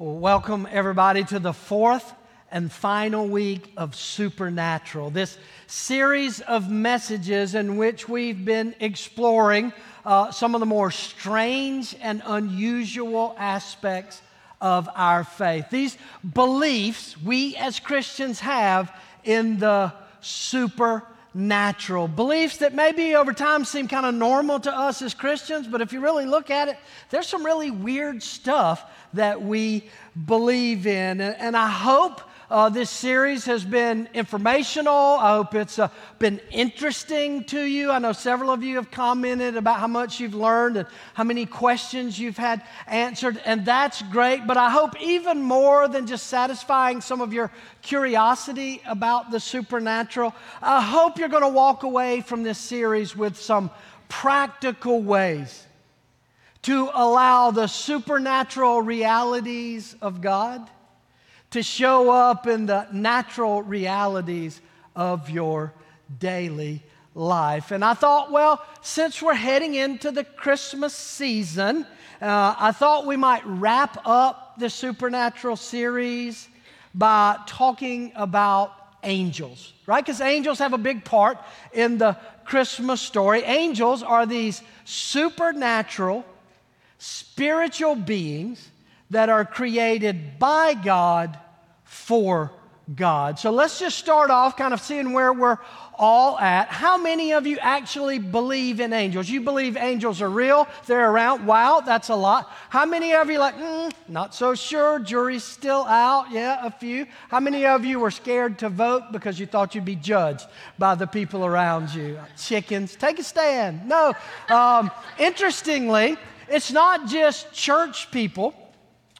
Well, welcome everybody to the fourth and final week of Supernatural, this series of messages in which we've been exploring uh, some of the more strange and unusual aspects of our faith. These beliefs we as Christians have in the supernatural. Beliefs that maybe over time seem kind of normal to us as Christians, but if you really look at it, there's some really weird stuff that we believe in. And I hope uh, this series has been informational. I hope it's uh, been interesting to you. I know several of you have commented about how much you've learned and how many questions you've had answered, and that's great. But I hope even more than just satisfying some of your curiosity about the supernatural, I hope you're going to walk away from this series with some practical ways to allow the supernatural realities of God to show up in the natural realities of your daily life. And I thought, well, since we're heading into the Christmas season, uh, I thought we might wrap up the supernatural series by talking about angels, right? Because angels have a big part in the Christmas story. Angels are these supernatural spiritual beings that are created by God for God. So let's just start off kind of seeing where we're all at. How many of you actually believe in angels? You believe angels are real, they're around. Wow, that's a lot. How many of you like, mm, not so sure, jury's still out? Yeah, a few. How many of you were scared to vote because you thought you'd be judged by the people around you? Chickens, take a stand. No. Um, interestingly, it's not just church people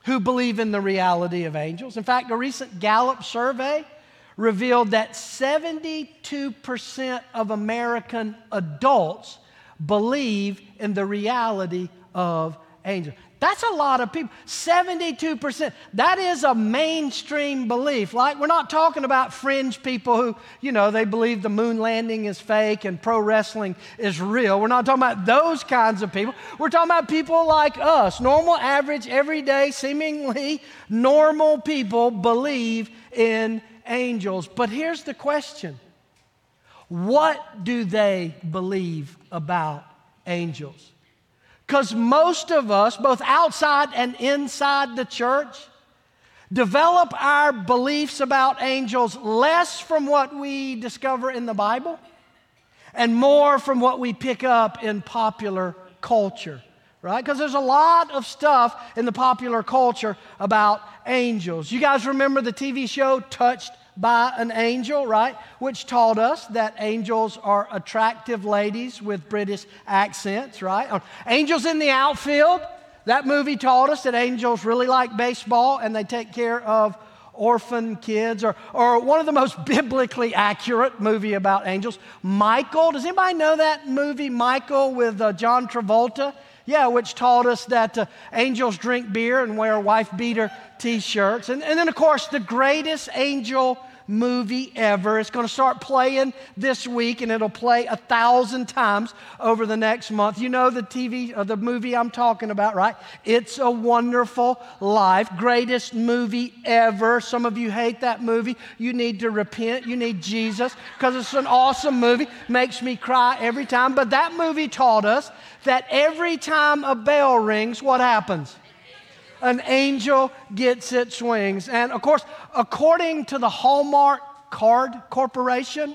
who believe in the reality of angels. In fact, a recent Gallup survey revealed that 72% of American adults believe in the reality of angels. That's a lot of people. 72%. That is a mainstream belief. Like, we're not talking about fringe people who, you know, they believe the moon landing is fake and pro wrestling is real. We're not talking about those kinds of people. We're talking about people like us, normal, average, everyday, seemingly normal people believe in angels. But here's the question What do they believe about angels? Because most of us, both outside and inside the church, develop our beliefs about angels less from what we discover in the Bible and more from what we pick up in popular culture, right? Because there's a lot of stuff in the popular culture about angels. You guys remember the TV show Touched by an angel, right? Which taught us that angels are attractive ladies with British accents, right? Angels in the outfield, that movie taught us that angels really like baseball and they take care of orphan kids, or, or one of the most biblically accurate movie about angels, Michael. Does anybody know that movie, Michael, with uh, John Travolta? Yeah, which taught us that uh, angels drink beer and wear wife beater t shirts. And, and then, of course, the greatest angel movie ever. It's going to start playing this week and it'll play a thousand times over the next month. You know the TV, or uh, the movie I'm talking about, right? It's a Wonderful Life, greatest movie ever. Some of you hate that movie. You need to repent. You need Jesus because it's an awesome movie. Makes me cry every time. But that movie taught us that every time a bell rings, what happens? An angel gets its wings. And of course, according to the Hallmark Card Corporation,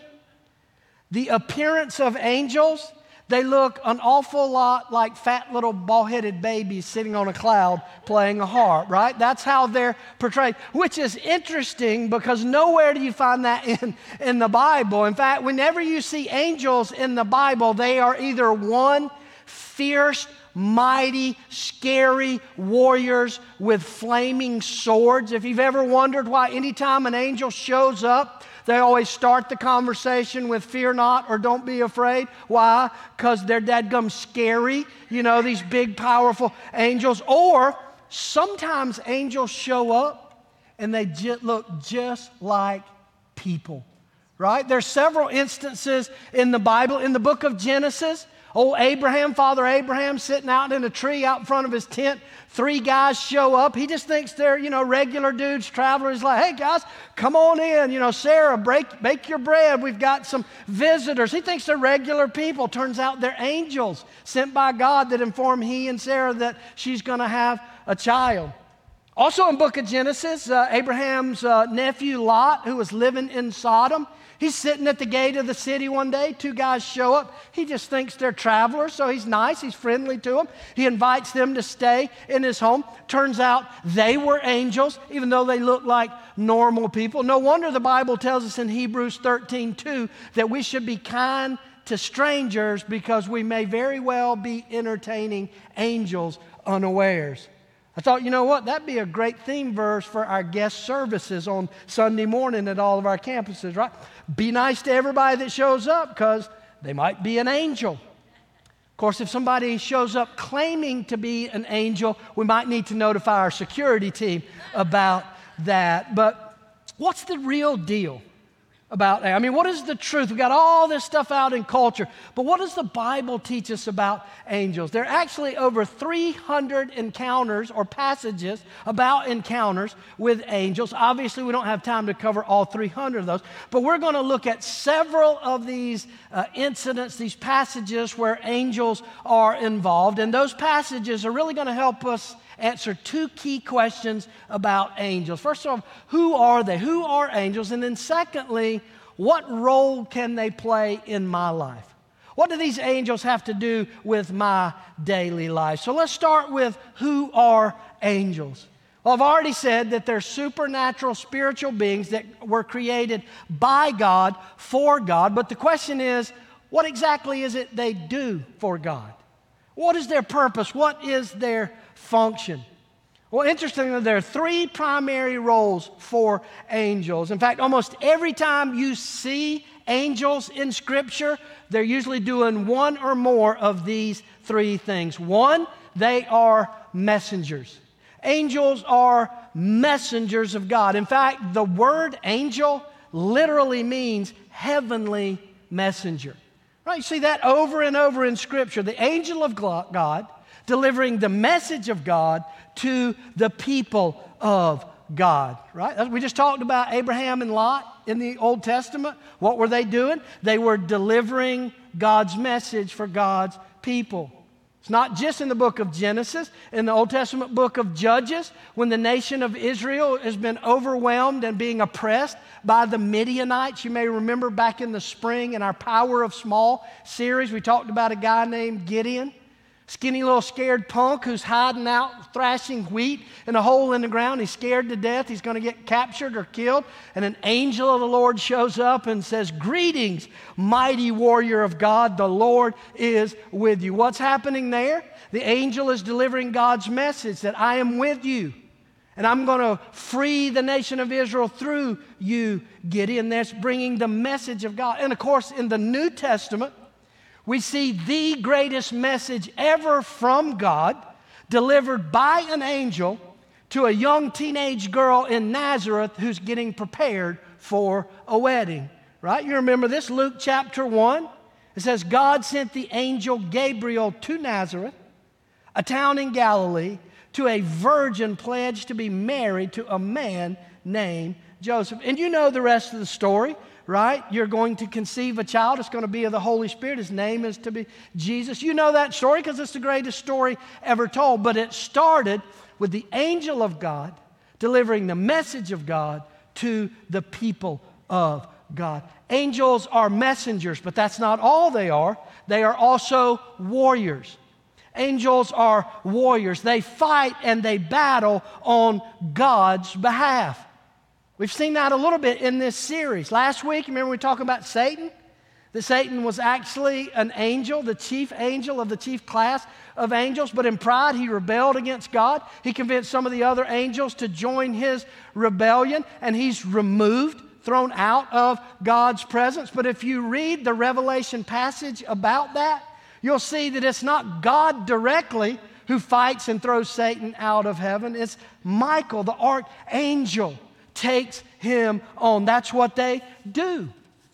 the appearance of angels, they look an awful lot like fat little bald headed babies sitting on a cloud playing a harp, right? That's how they're portrayed, which is interesting because nowhere do you find that in, in the Bible. In fact, whenever you see angels in the Bible, they are either one, fierce, mighty, scary warriors with flaming swords. If you've ever wondered why anytime an angel shows up, they always start the conversation with fear not or don't be afraid. Why? Because they're dadgum scary, you know, these big, powerful angels. Or sometimes angels show up and they just look just like people, right? There's several instances in the Bible. In the book of Genesis, Old Abraham, Father Abraham, sitting out in a tree out in front of his tent. Three guys show up. He just thinks they're, you know, regular dudes, travelers. Like, hey, guys, come on in. You know, Sarah, break, bake your bread. We've got some visitors. He thinks they're regular people. Turns out they're angels sent by God that inform he and Sarah that she's going to have a child. Also in book of Genesis, uh, Abraham's uh, nephew Lot, who was living in Sodom, he's sitting at the gate of the city one day. Two guys show up. He just thinks they're travelers, so he's nice. He's friendly to them. He invites them to stay in his home. Turns out they were angels, even though they looked like normal people. No wonder the Bible tells us in Hebrews 13 2 that we should be kind to strangers because we may very well be entertaining angels unawares. I thought, you know what? That'd be a great theme verse for our guest services on Sunday morning at all of our campuses, right? Be nice to everybody that shows up because they might be an angel. Of course, if somebody shows up claiming to be an angel, we might need to notify our security team about that. But what's the real deal? About I mean, what is the truth? We got all this stuff out in culture, but what does the Bible teach us about angels? There are actually over 300 encounters or passages about encounters with angels. Obviously, we don't have time to cover all 300 of those, but we're going to look at several of these uh, incidents, these passages where angels are involved, and those passages are really going to help us answer two key questions about angels. First of all, who are they? Who are angels? And then, secondly, what role can they play in my life? What do these angels have to do with my daily life? So let's start with who are angels. Well, I've already said that they're supernatural spiritual beings that were created by God for God. But the question is, what exactly is it they do for God? What is their purpose? What is their function. Well, interestingly, there are three primary roles for angels. In fact, almost every time you see angels in Scripture, they're usually doing one or more of these three things. One, they are messengers. Angels are messengers of God. In fact, the word angel literally means heavenly messenger. Right? You see that over and over in Scripture. The angel of God delivering the message of God to the people of God, right? We just talked about Abraham and Lot in the Old Testament. What were they doing? They were delivering God's message for God's people. It's not just in the book of Genesis, in the Old Testament book of Judges, when the nation of Israel has been overwhelmed and being oppressed by the Midianites. You may remember back in the spring in our Power of Small series, we talked about a guy named Gideon. Skinny little scared punk who's hiding out thrashing wheat in a hole in the ground. He's scared to death. He's going to get captured or killed. And an angel of the Lord shows up and says, Greetings, mighty warrior of God. The Lord is with you. What's happening there? The angel is delivering God's message that I am with you. And I'm going to free the nation of Israel through you, Gideon. That's bringing the message of God. And of course, in the New Testament, we see the greatest message ever from God delivered by an angel to a young teenage girl in Nazareth who's getting prepared for a wedding. Right? You remember this, Luke chapter 1? It says, God sent the angel Gabriel to Nazareth, a town in Galilee, to a virgin pledged to be married to a man named Joseph. And you know the rest of the story right? You're going to conceive a child. It's going to be of the Holy Spirit. His name is to be Jesus. You know that story because it's the greatest story ever told. But it started with the angel of God delivering the message of God to the people of God. Angels are messengers, but that's not all they are. They are also warriors. Angels are warriors. They fight and they battle on God's behalf. We've seen that a little bit in this series. Last week, remember we talked about Satan? That Satan was actually an angel, the chief angel of the chief class of angels, but in pride he rebelled against God. He convinced some of the other angels to join his rebellion, and he's removed, thrown out of God's presence. But if you read the Revelation passage about that, you'll see that it's not God directly who fights and throws Satan out of heaven, it's Michael, the archangel takes him on. That's what they do.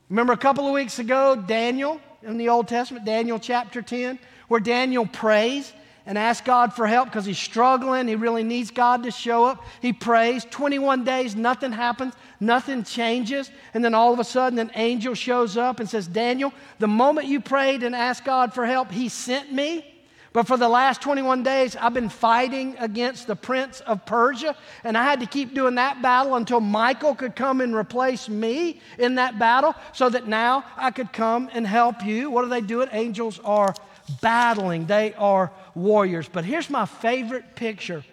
Remember a couple of weeks ago, Daniel in the Old Testament, Daniel chapter 10, where Daniel prays and asks God for help because he's struggling. He really needs God to show up. He prays. 21 days, nothing happens, nothing changes. And then all of a sudden, an angel shows up and says, Daniel, the moment you prayed and asked God for help, he sent me. But for the last 21 days, I've been fighting against the prince of Persia, and I had to keep doing that battle until Michael could come and replace me in that battle so that now I could come and help you. What are they doing? Angels are battling, they are warriors. But here's my favorite picture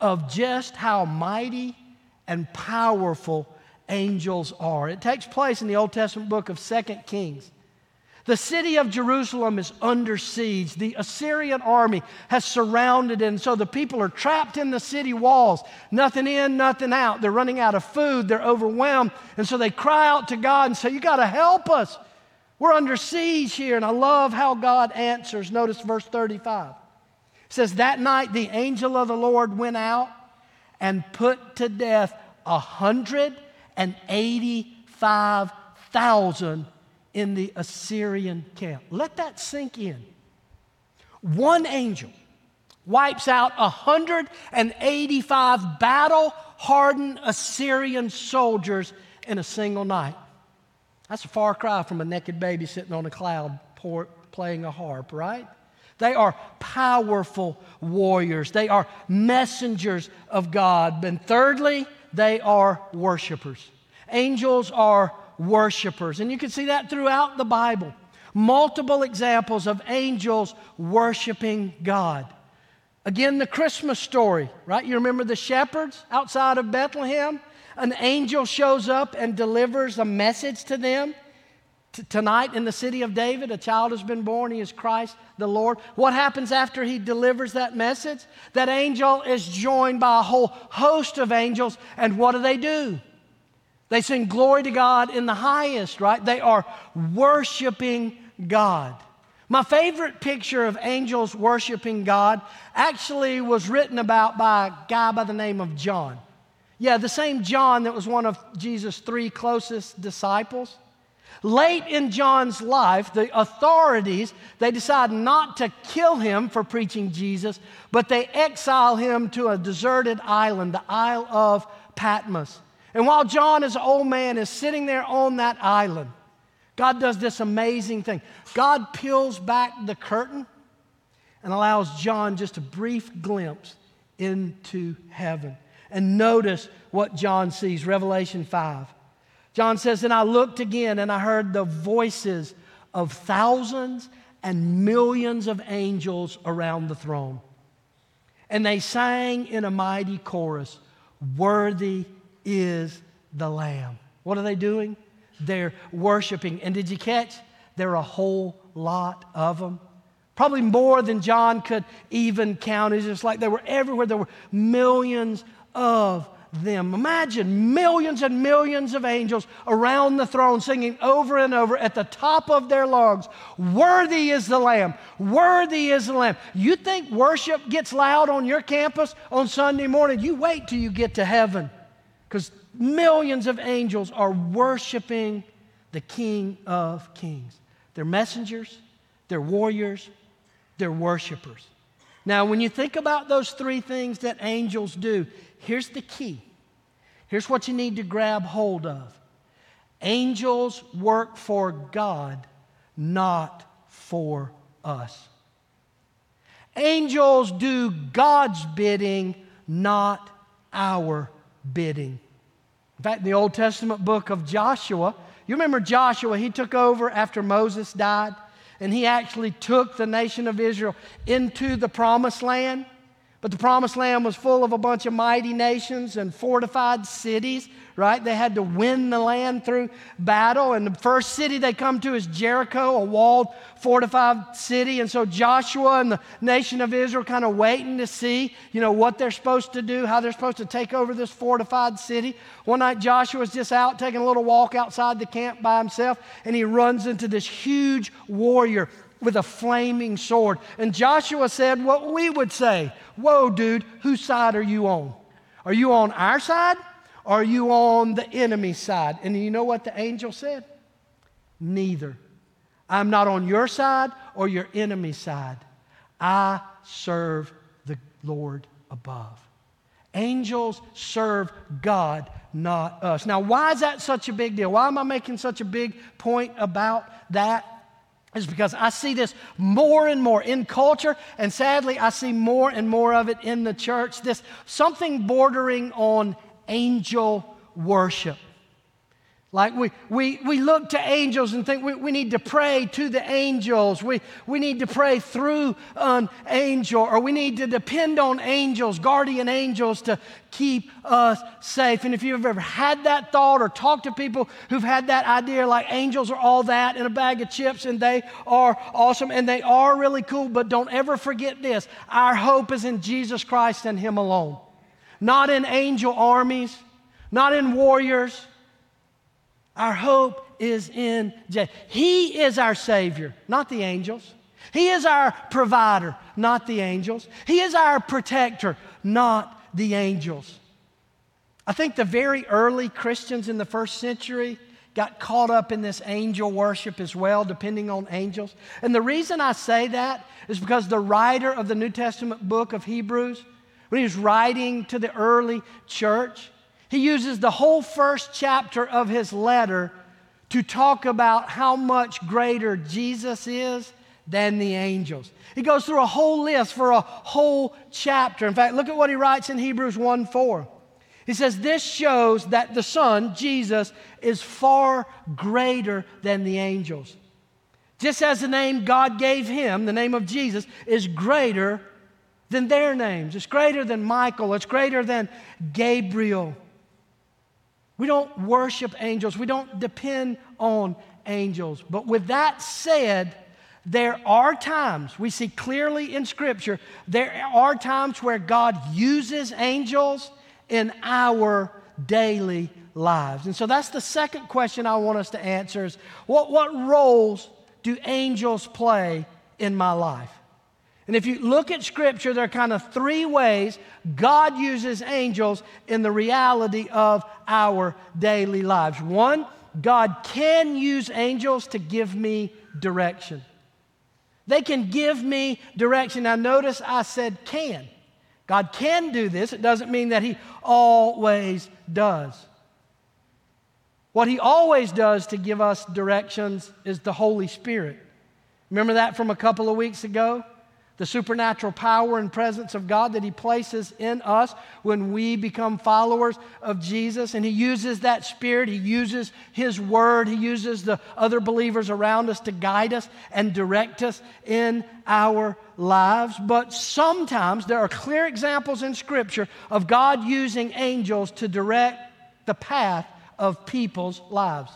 of just how mighty and powerful angels are. It takes place in the Old Testament book of Second Kings. The city of Jerusalem is under siege. The Assyrian army has surrounded it, and so the people are trapped in the city walls. Nothing in, nothing out. They're running out of food, they're overwhelmed, and so they cry out to God and say, You got to help us. We're under siege here. And I love how God answers. Notice verse 35. It says, That night the angel of the Lord went out and put to death 185,000 in the Assyrian camp. Let that sink in. One angel wipes out 185 battle hardened Assyrian soldiers in a single night. That's a far cry from a naked baby sitting on a cloud playing a harp, right? They are powerful warriors. They are messengers of God. And thirdly, they are worshipers. Angels are worshipers. And you can see that throughout the Bible. Multiple examples of angels worshiping God. Again, the Christmas story, right? You remember the shepherds outside of Bethlehem? An angel shows up and delivers a message to them. T- tonight in the city of David, a child has been born. He is Christ the Lord. What happens after he delivers that message? That angel is joined by a whole host of angels. And what do they do? They sing glory to God in the highest, right? They are worshiping God. My favorite picture of angels worshiping God actually was written about by a guy by the name of John. Yeah, the same John that was one of Jesus' three closest disciples. Late in John's life, the authorities, they decide not to kill him for preaching Jesus, but they exile him to a deserted island, the Isle of Patmos. And while John, as an old man, is sitting there on that island, God does this amazing thing. God peels back the curtain and allows John just a brief glimpse into heaven. And notice what John sees Revelation 5. John says, And I looked again and I heard the voices of thousands and millions of angels around the throne. And they sang in a mighty chorus, Worthy is the Lamb. What are they doing? They're worshiping. And did you catch? There are a whole lot of them. Probably more than John could even count. It's just like they were everywhere. There were millions of them. Imagine millions and millions of angels around the throne singing over and over at the top of their lungs Worthy is the Lamb, worthy is the Lamb. You think worship gets loud on your campus on Sunday morning? You wait till you get to heaven because millions of angels are worshiping the King of Kings. They're messengers, they're warriors, they're worshipers. Now, when you think about those three things that angels do, here's the key. Here's what you need to grab hold of angels work for God, not for us. Angels do God's bidding, not our bidding. In fact, in the Old Testament book of Joshua, you remember Joshua, he took over after Moses died, and he actually took the nation of Israel into the promised land. But the promised land was full of a bunch of mighty nations and fortified cities, right? They had to win the land through battle. And the first city they come to is Jericho, a walled, fortified city. And so Joshua and the nation of Israel kind of waiting to see, you know, what they're supposed to do, how they're supposed to take over this fortified city. One night Joshua was just out taking a little walk outside the camp by himself, and he runs into this huge warrior with a flaming sword. And Joshua said what we would say Whoa, dude, whose side are you on? Are you on our side? Or are you on the enemy's side? And you know what the angel said? Neither. I'm not on your side or your enemy's side. I serve the Lord above. Angels serve God, not us. Now, why is that such a big deal? Why am I making such a big point about that? Is because I see this more and more in culture, and sadly, I see more and more of it in the church. This something bordering on angel worship. Like we, we, we look to angels and think we, we need to pray to the angels. We, we need to pray through an angel, or we need to depend on angels, guardian angels, to keep us safe. And if you've ever had that thought or talked to people who've had that idea, like angels are all that in a bag of chips and they are awesome and they are really cool, but don't ever forget this our hope is in Jesus Christ and Him alone, not in angel armies, not in warriors our hope is in Jesus. He is our Savior, not the angels. He is our provider, not the angels. He is our protector, not the angels. I think the very early Christians in the first century got caught up in this angel worship as well, depending on angels. And the reason I say that is because the writer of the New Testament book of Hebrews, when he was writing to the early church, he uses the whole first chapter of his letter to talk about how much greater Jesus is than the angels. He goes through a whole list for a whole chapter. In fact, look at what he writes in Hebrews 1 4. He says, This shows that the Son, Jesus, is far greater than the angels. Just as the name God gave him, the name of Jesus, is greater than their names. It's greater than Michael, it's greater than Gabriel. We don't worship angels, we don't depend on angels. But with that said, there are times, we see clearly in Scripture, there are times where God uses angels in our daily lives. And so that's the second question I want us to answer is what, what roles do angels play in my life? And if you look at Scripture, there are kind of three ways God uses angels in the reality of our daily lives. One, God can use angels to give me direction. They can give me direction. Now, notice I said can. God can do this. It doesn't mean that He always does. What He always does to give us directions is the Holy Spirit. Remember that from a couple of weeks ago? The supernatural power and presence of God that He places in us when we become followers of Jesus. And He uses that Spirit, He uses His Word, He uses the other believers around us to guide us and direct us in our lives. But sometimes there are clear examples in Scripture of God using angels to direct the path of people's lives.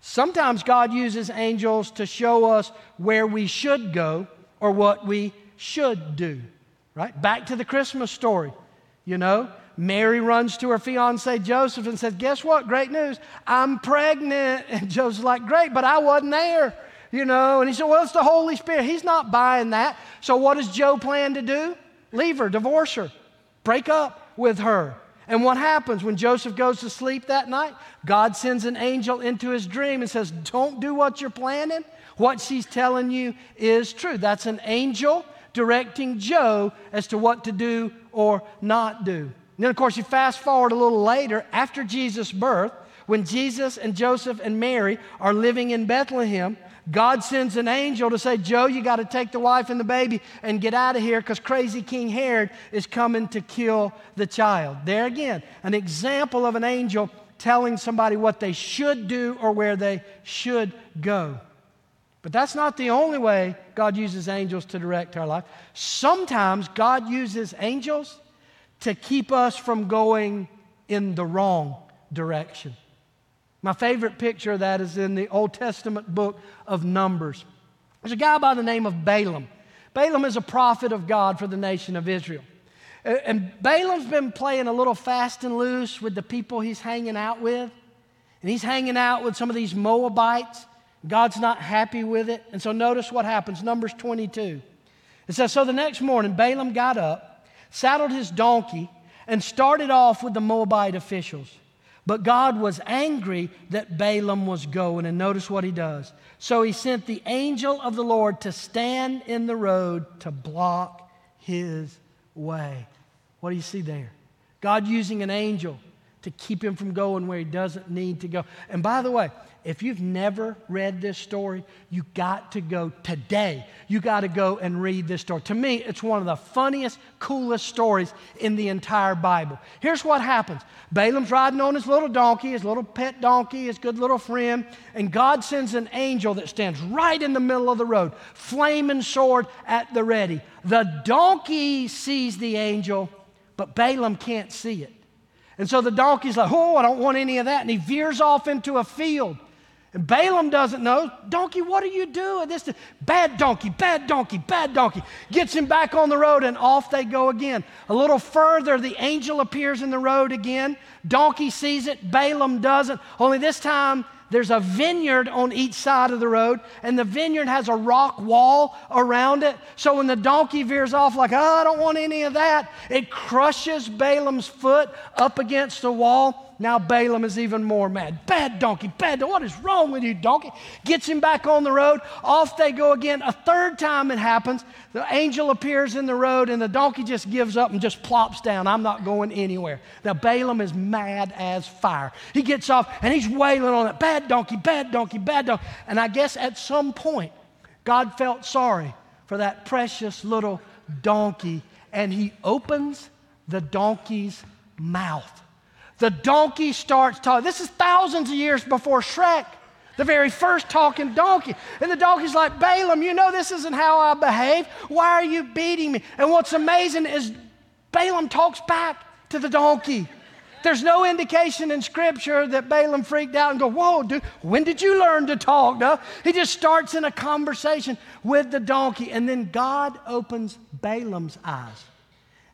Sometimes God uses angels to show us where we should go or what we should do, right? Back to the Christmas story, you know. Mary runs to her fiance Joseph and says, Guess what? Great news. I'm pregnant. And Joseph's like, Great, but I wasn't there, you know. And he said, Well, it's the Holy Spirit. He's not buying that. So what does Joe plan to do? Leave her, divorce her, break up with her. And what happens when Joseph goes to sleep that night? God sends an angel into his dream and says, Don't do what you're planning. What she's telling you is true. That's an angel directing Joe as to what to do or not do. And then, of course, you fast forward a little later, after Jesus' birth, when Jesus and Joseph and Mary are living in Bethlehem, God sends an angel to say, Joe, you got to take the wife and the baby and get out of here because crazy King Herod is coming to kill the child. There again, an example of an angel telling somebody what they should do or where they should go. But that's not the only way God uses angels to direct our life. Sometimes God uses angels to keep us from going in the wrong direction. My favorite picture of that is in the Old Testament book of Numbers. There's a guy by the name of Balaam. Balaam is a prophet of God for the nation of Israel. And Balaam's been playing a little fast and loose with the people he's hanging out with. And he's hanging out with some of these Moabites. God's not happy with it. And so notice what happens. Numbers 22. It says, So the next morning, Balaam got up, saddled his donkey, and started off with the Moabite officials. But God was angry that Balaam was going, and notice what he does. So he sent the angel of the Lord to stand in the road to block his way. What do you see there? God using an angel to keep him from going where he doesn't need to go. And by the way, if you've never read this story, you got to go today. You got to go and read this story. To me, it's one of the funniest, coolest stories in the entire Bible. Here's what happens Balaam's riding on his little donkey, his little pet donkey, his good little friend, and God sends an angel that stands right in the middle of the road, flaming sword at the ready. The donkey sees the angel, but Balaam can't see it. And so the donkey's like, Oh, I don't want any of that. And he veers off into a field. And Balaam doesn't know. Donkey, what are you doing? This bad donkey, bad donkey, bad donkey. Gets him back on the road, and off they go again. A little further, the angel appears in the road again. Donkey sees it, Balaam doesn't. Only this time, there's a vineyard on each side of the road, and the vineyard has a rock wall around it. So when the donkey veers off, like, oh, I don't want any of that, it crushes Balaam's foot up against the wall. Now Balaam is even more mad. Bad donkey, bad. Donkey. What is wrong with you, donkey? Gets him back on the road. Off they go again. A third time it happens. The angel appears in the road, and the donkey just gives up and just plops down. I'm not going anywhere. Now Balaam is mad as fire. He gets off and he's wailing on it. Bad donkey, bad donkey, bad donkey. And I guess at some point, God felt sorry for that precious little donkey, and he opens the donkey's mouth. The donkey starts talking. This is thousands of years before Shrek, the very first talking donkey. And the donkey's like, Balaam, you know this isn't how I behave. Why are you beating me? And what's amazing is Balaam talks back to the donkey. There's no indication in Scripture that Balaam freaked out and go, "Whoa, dude, when did you learn to talk?" No, he just starts in a conversation with the donkey, and then God opens Balaam's eyes.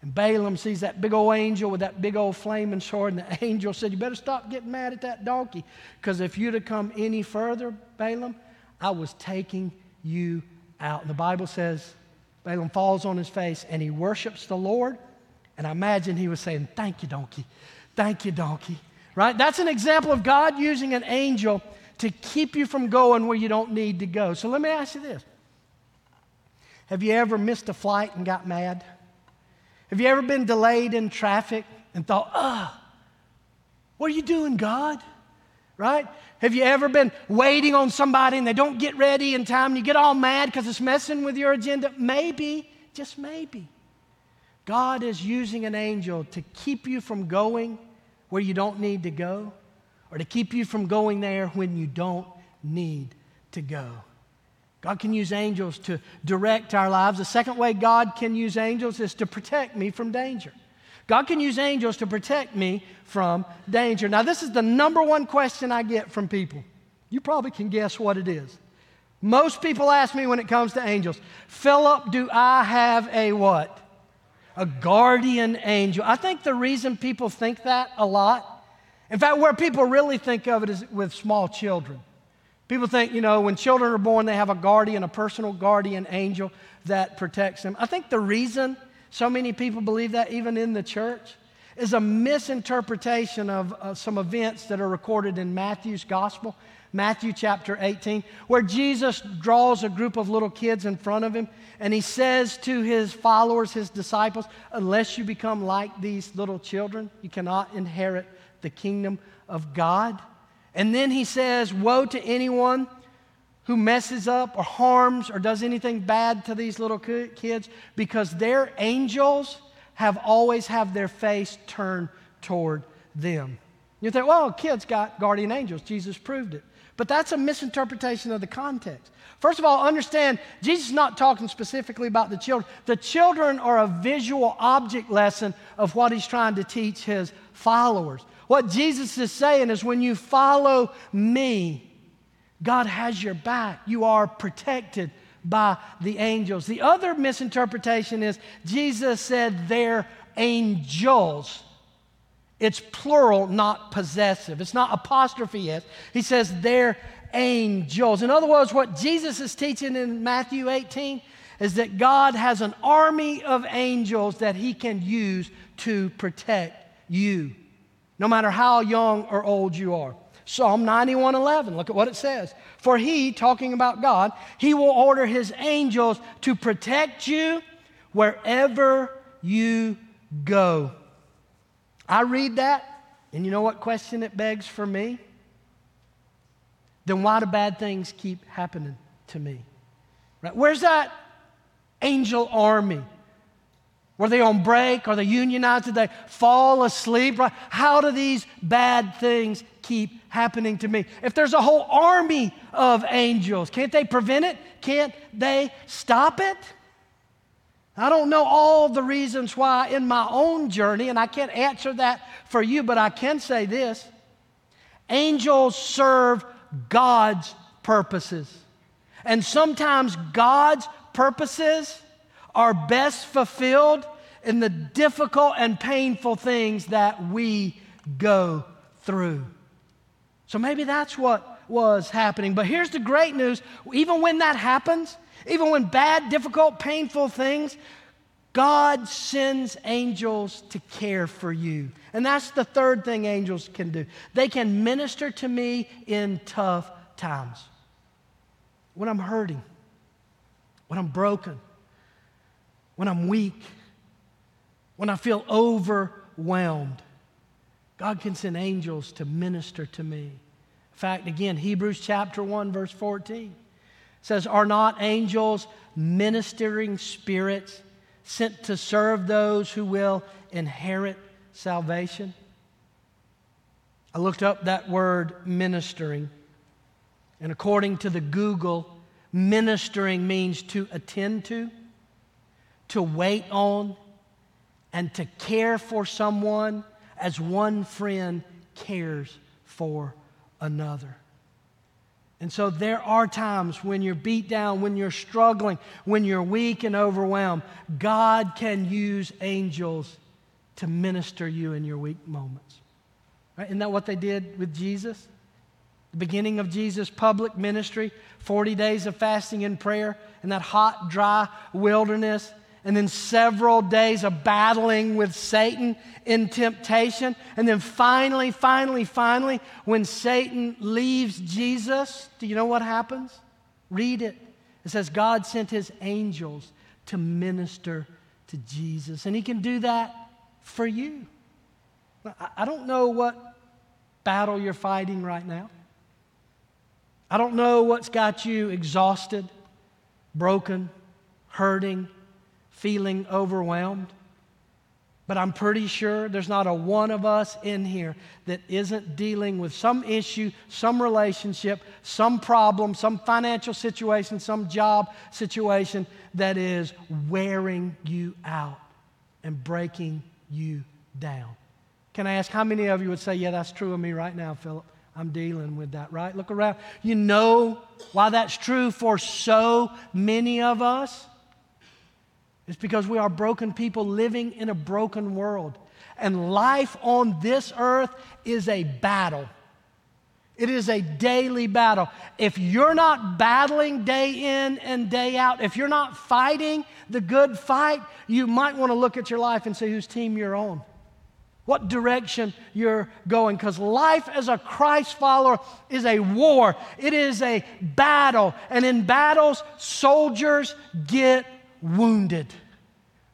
And Balaam sees that big old angel with that big old flaming sword, and the angel said, You better stop getting mad at that donkey, because if you'd have come any further, Balaam, I was taking you out. And the Bible says Balaam falls on his face and he worships the Lord. And I imagine he was saying, Thank you, donkey. Thank you, donkey. Right? That's an example of God using an angel to keep you from going where you don't need to go. So let me ask you this Have you ever missed a flight and got mad? Have you ever been delayed in traffic and thought, oh, what are you doing, God? Right? Have you ever been waiting on somebody and they don't get ready in time and you get all mad because it's messing with your agenda? Maybe, just maybe. God is using an angel to keep you from going where you don't need to go or to keep you from going there when you don't need to go. God can use angels to direct our lives. The second way God can use angels is to protect me from danger. God can use angels to protect me from danger. Now, this is the number one question I get from people. You probably can guess what it is. Most people ask me when it comes to angels, Philip, do I have a what? A guardian angel. I think the reason people think that a lot, in fact, where people really think of it is with small children. People think, you know, when children are born, they have a guardian, a personal guardian angel that protects them. I think the reason so many people believe that, even in the church, is a misinterpretation of uh, some events that are recorded in Matthew's gospel, Matthew chapter 18, where Jesus draws a group of little kids in front of him and he says to his followers, his disciples, Unless you become like these little children, you cannot inherit the kingdom of God. And then he says, Woe to anyone who messes up or harms or does anything bad to these little kids because their angels have always have their face turned toward them. You think, well, kids got guardian angels. Jesus proved it. But that's a misinterpretation of the context. First of all, understand Jesus is not talking specifically about the children. The children are a visual object lesson of what he's trying to teach his followers. What Jesus is saying is when you follow me, God has your back. You are protected by the angels. The other misinterpretation is Jesus said they're angels. It's plural, not possessive. It's not apostrophe S. He says they're angels. In other words, what Jesus is teaching in Matthew 18 is that God has an army of angels that he can use to protect you. No matter how young or old you are. Psalm 91:11, look at what it says. For he, talking about God, he will order his angels to protect you wherever you go. I read that, and you know what question it begs for me? Then why do bad things keep happening to me? Right? Where's that angel army? Were they on break? Are they unionized? Did they fall asleep? How do these bad things keep happening to me? If there's a whole army of angels, can't they prevent it? Can't they stop it? I don't know all the reasons why in my own journey, and I can't answer that for you, but I can say this angels serve God's purposes. And sometimes God's purposes are best fulfilled in the difficult and painful things that we go through. So maybe that's what was happening. But here's the great news even when that happens, even when bad, difficult, painful things, God sends angels to care for you. And that's the third thing angels can do. They can minister to me in tough times. When I'm hurting, when I'm broken, when I'm weak, when I feel overwhelmed, God can send angels to minister to me. In fact, again, Hebrews chapter 1, verse 14 says, Are not angels ministering spirits sent to serve those who will inherit salvation? I looked up that word ministering, and according to the Google, ministering means to attend to to wait on, and to care for someone as one friend cares for another. And so there are times when you're beat down, when you're struggling, when you're weak and overwhelmed. God can use angels to minister you in your weak moments. Right? Isn't that what they did with Jesus? The beginning of Jesus' public ministry, 40 days of fasting and prayer in that hot, dry wilderness and then several days of battling with Satan in temptation. And then finally, finally, finally, when Satan leaves Jesus, do you know what happens? Read it. It says, God sent his angels to minister to Jesus. And he can do that for you. I don't know what battle you're fighting right now. I don't know what's got you exhausted, broken, hurting feeling overwhelmed. But I'm pretty sure there's not a one of us in here that isn't dealing with some issue, some relationship, some problem, some financial situation, some job situation that is wearing you out and breaking you down. Can I ask how many of you would say, Yeah, that's true of me right now, Philip? I'm dealing with that, right? Look around. You know why that's true for so many of us? It's because we are broken people living in a broken world. And life on this earth is a battle. It is a daily battle. If you're not battling day in and day out, if you're not fighting the good fight, you might want to look at your life and see whose team you're on, what direction you're going. Because life as a Christ follower is a war, it is a battle. And in battles, soldiers get wounded.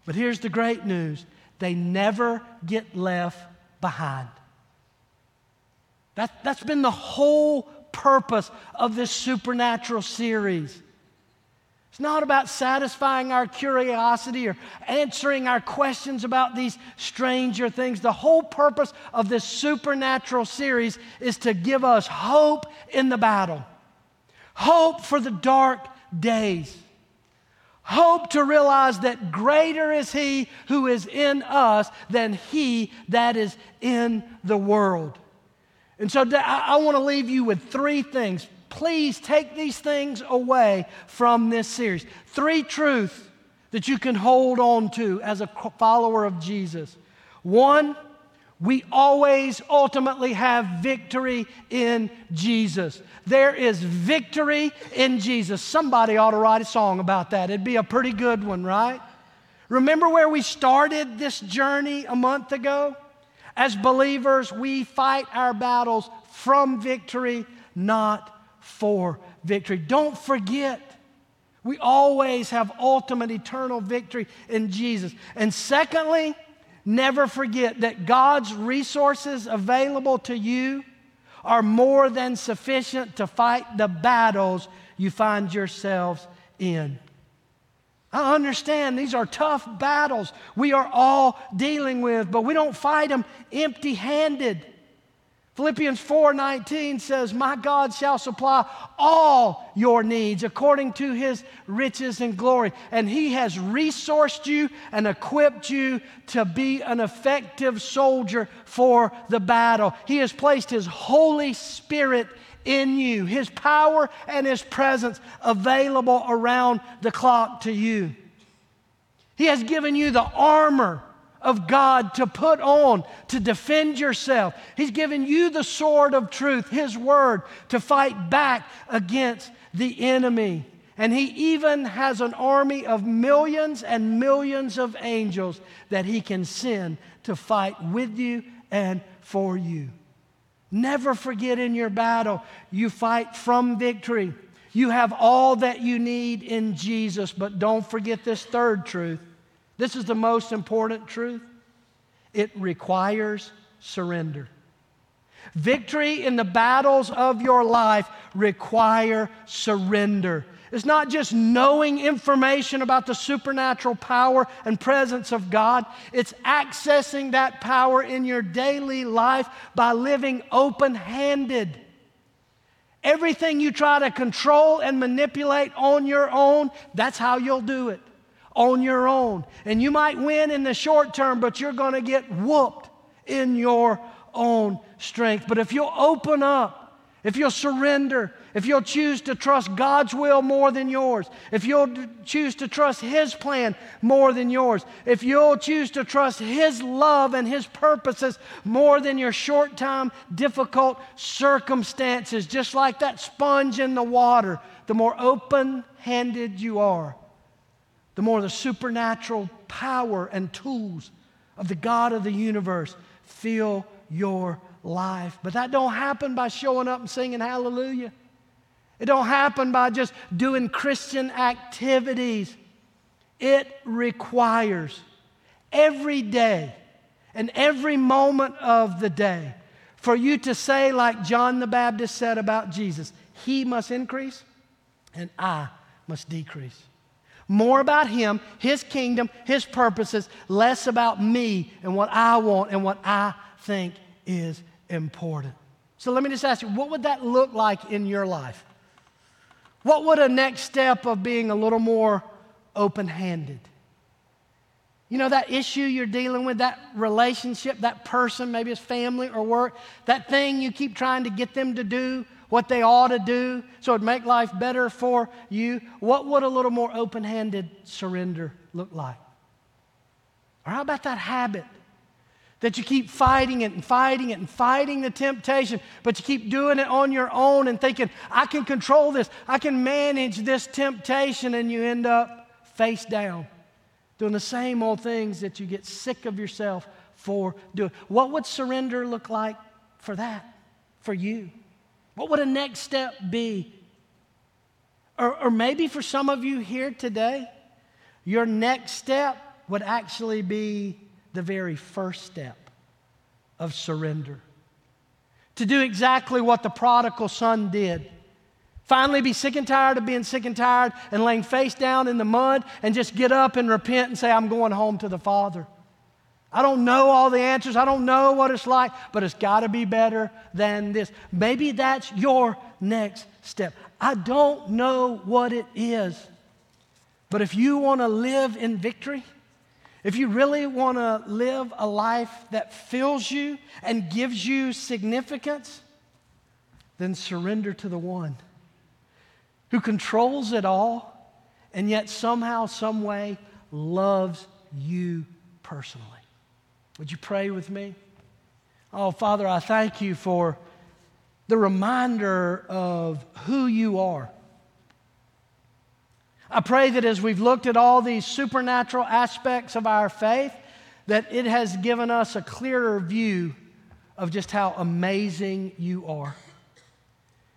But here's the great news they never get left behind. That, that's been the whole purpose of this supernatural series. It's not about satisfying our curiosity or answering our questions about these stranger things. The whole purpose of this supernatural series is to give us hope in the battle, hope for the dark days. Hope to realize that greater is He who is in us than He that is in the world. And so I want to leave you with three things. Please take these things away from this series. Three truths that you can hold on to as a follower of Jesus. One, we always ultimately have victory in Jesus. There is victory in Jesus. Somebody ought to write a song about that. It'd be a pretty good one, right? Remember where we started this journey a month ago? As believers, we fight our battles from victory, not for victory. Don't forget, we always have ultimate eternal victory in Jesus. And secondly, never forget that God's resources available to you are more than sufficient to fight the battles you find yourselves in. I understand these are tough battles we are all dealing with, but we don't fight them empty handed. Philippians 4:19 says, "My God shall supply all your needs according to his riches and glory." And he has resourced you and equipped you to be an effective soldier for the battle. He has placed his Holy Spirit in you, His power and His presence available around the clock to you. He has given you the armor of God to put on to defend yourself. He's given you the sword of truth, His word, to fight back against the enemy. And He even has an army of millions and millions of angels that He can send to fight with you and for you. Never forget in your battle, you fight from victory. You have all that you need in Jesus, but don't forget this third truth. This is the most important truth. It requires surrender. Victory in the battles of your life require surrender. It's not just knowing information about the supernatural power and presence of God, it's accessing that power in your daily life by living open handed. Everything you try to control and manipulate on your own, that's how you'll do it. On your own. And you might win in the short term, but you're going to get whooped in your own strength. But if you'll open up, if you'll surrender, if you'll choose to trust God's will more than yours, if you'll choose to trust His plan more than yours, if you'll choose to trust His love and His purposes more than your short time, difficult circumstances, just like that sponge in the water, the more open handed you are, the more the supernatural power and tools of the God of the universe fill your life. But that don't happen by showing up and singing hallelujah. It don't happen by just doing Christian activities. It requires every day and every moment of the day for you to say, like John the Baptist said about Jesus, He must increase and I must decrease. More about Him, His kingdom, His purposes, less about me and what I want and what I think is important. So let me just ask you, what would that look like in your life? What would a next step of being a little more open handed? You know, that issue you're dealing with, that relationship, that person, maybe it's family or work, that thing you keep trying to get them to do what they ought to do so it'd make life better for you. What would a little more open handed surrender look like? Or how about that habit that you keep fighting it and fighting it and fighting the temptation, but you keep doing it on your own and thinking, I can control this, I can manage this temptation, and you end up face down doing the same old things that you get sick of yourself for doing. What would surrender look like for that, for you? What would a next step be? Or, or maybe for some of you here today, your next step would actually be the very first step of surrender. To do exactly what the prodigal son did. Finally, be sick and tired of being sick and tired and laying face down in the mud and just get up and repent and say, I'm going home to the Father. I don't know all the answers. I don't know what it's like, but it's got to be better than this. Maybe that's your next step. I don't know what it is, but if you want to live in victory, if you really want to live a life that fills you and gives you significance, then surrender to the one who controls it all and yet somehow, some way loves you personally. Would you pray with me? Oh, Father, I thank you for the reminder of who you are. I pray that as we've looked at all these supernatural aspects of our faith, that it has given us a clearer view of just how amazing you are.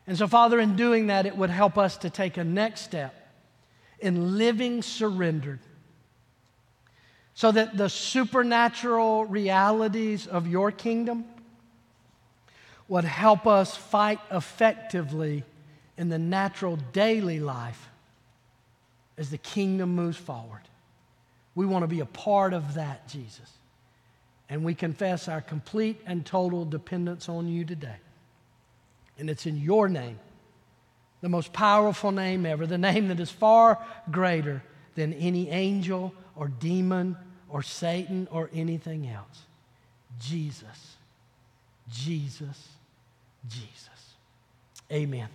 And so, Father, in doing that, it would help us to take a next step in living surrendered so that the supernatural realities of your kingdom would help us fight effectively in the natural daily life as the kingdom moves forward. We want to be a part of that, Jesus. And we confess our complete and total dependence on you today. And it's in your name, the most powerful name ever, the name that is far greater than any angel or demon or Satan or anything else. Jesus, Jesus, Jesus. Amen.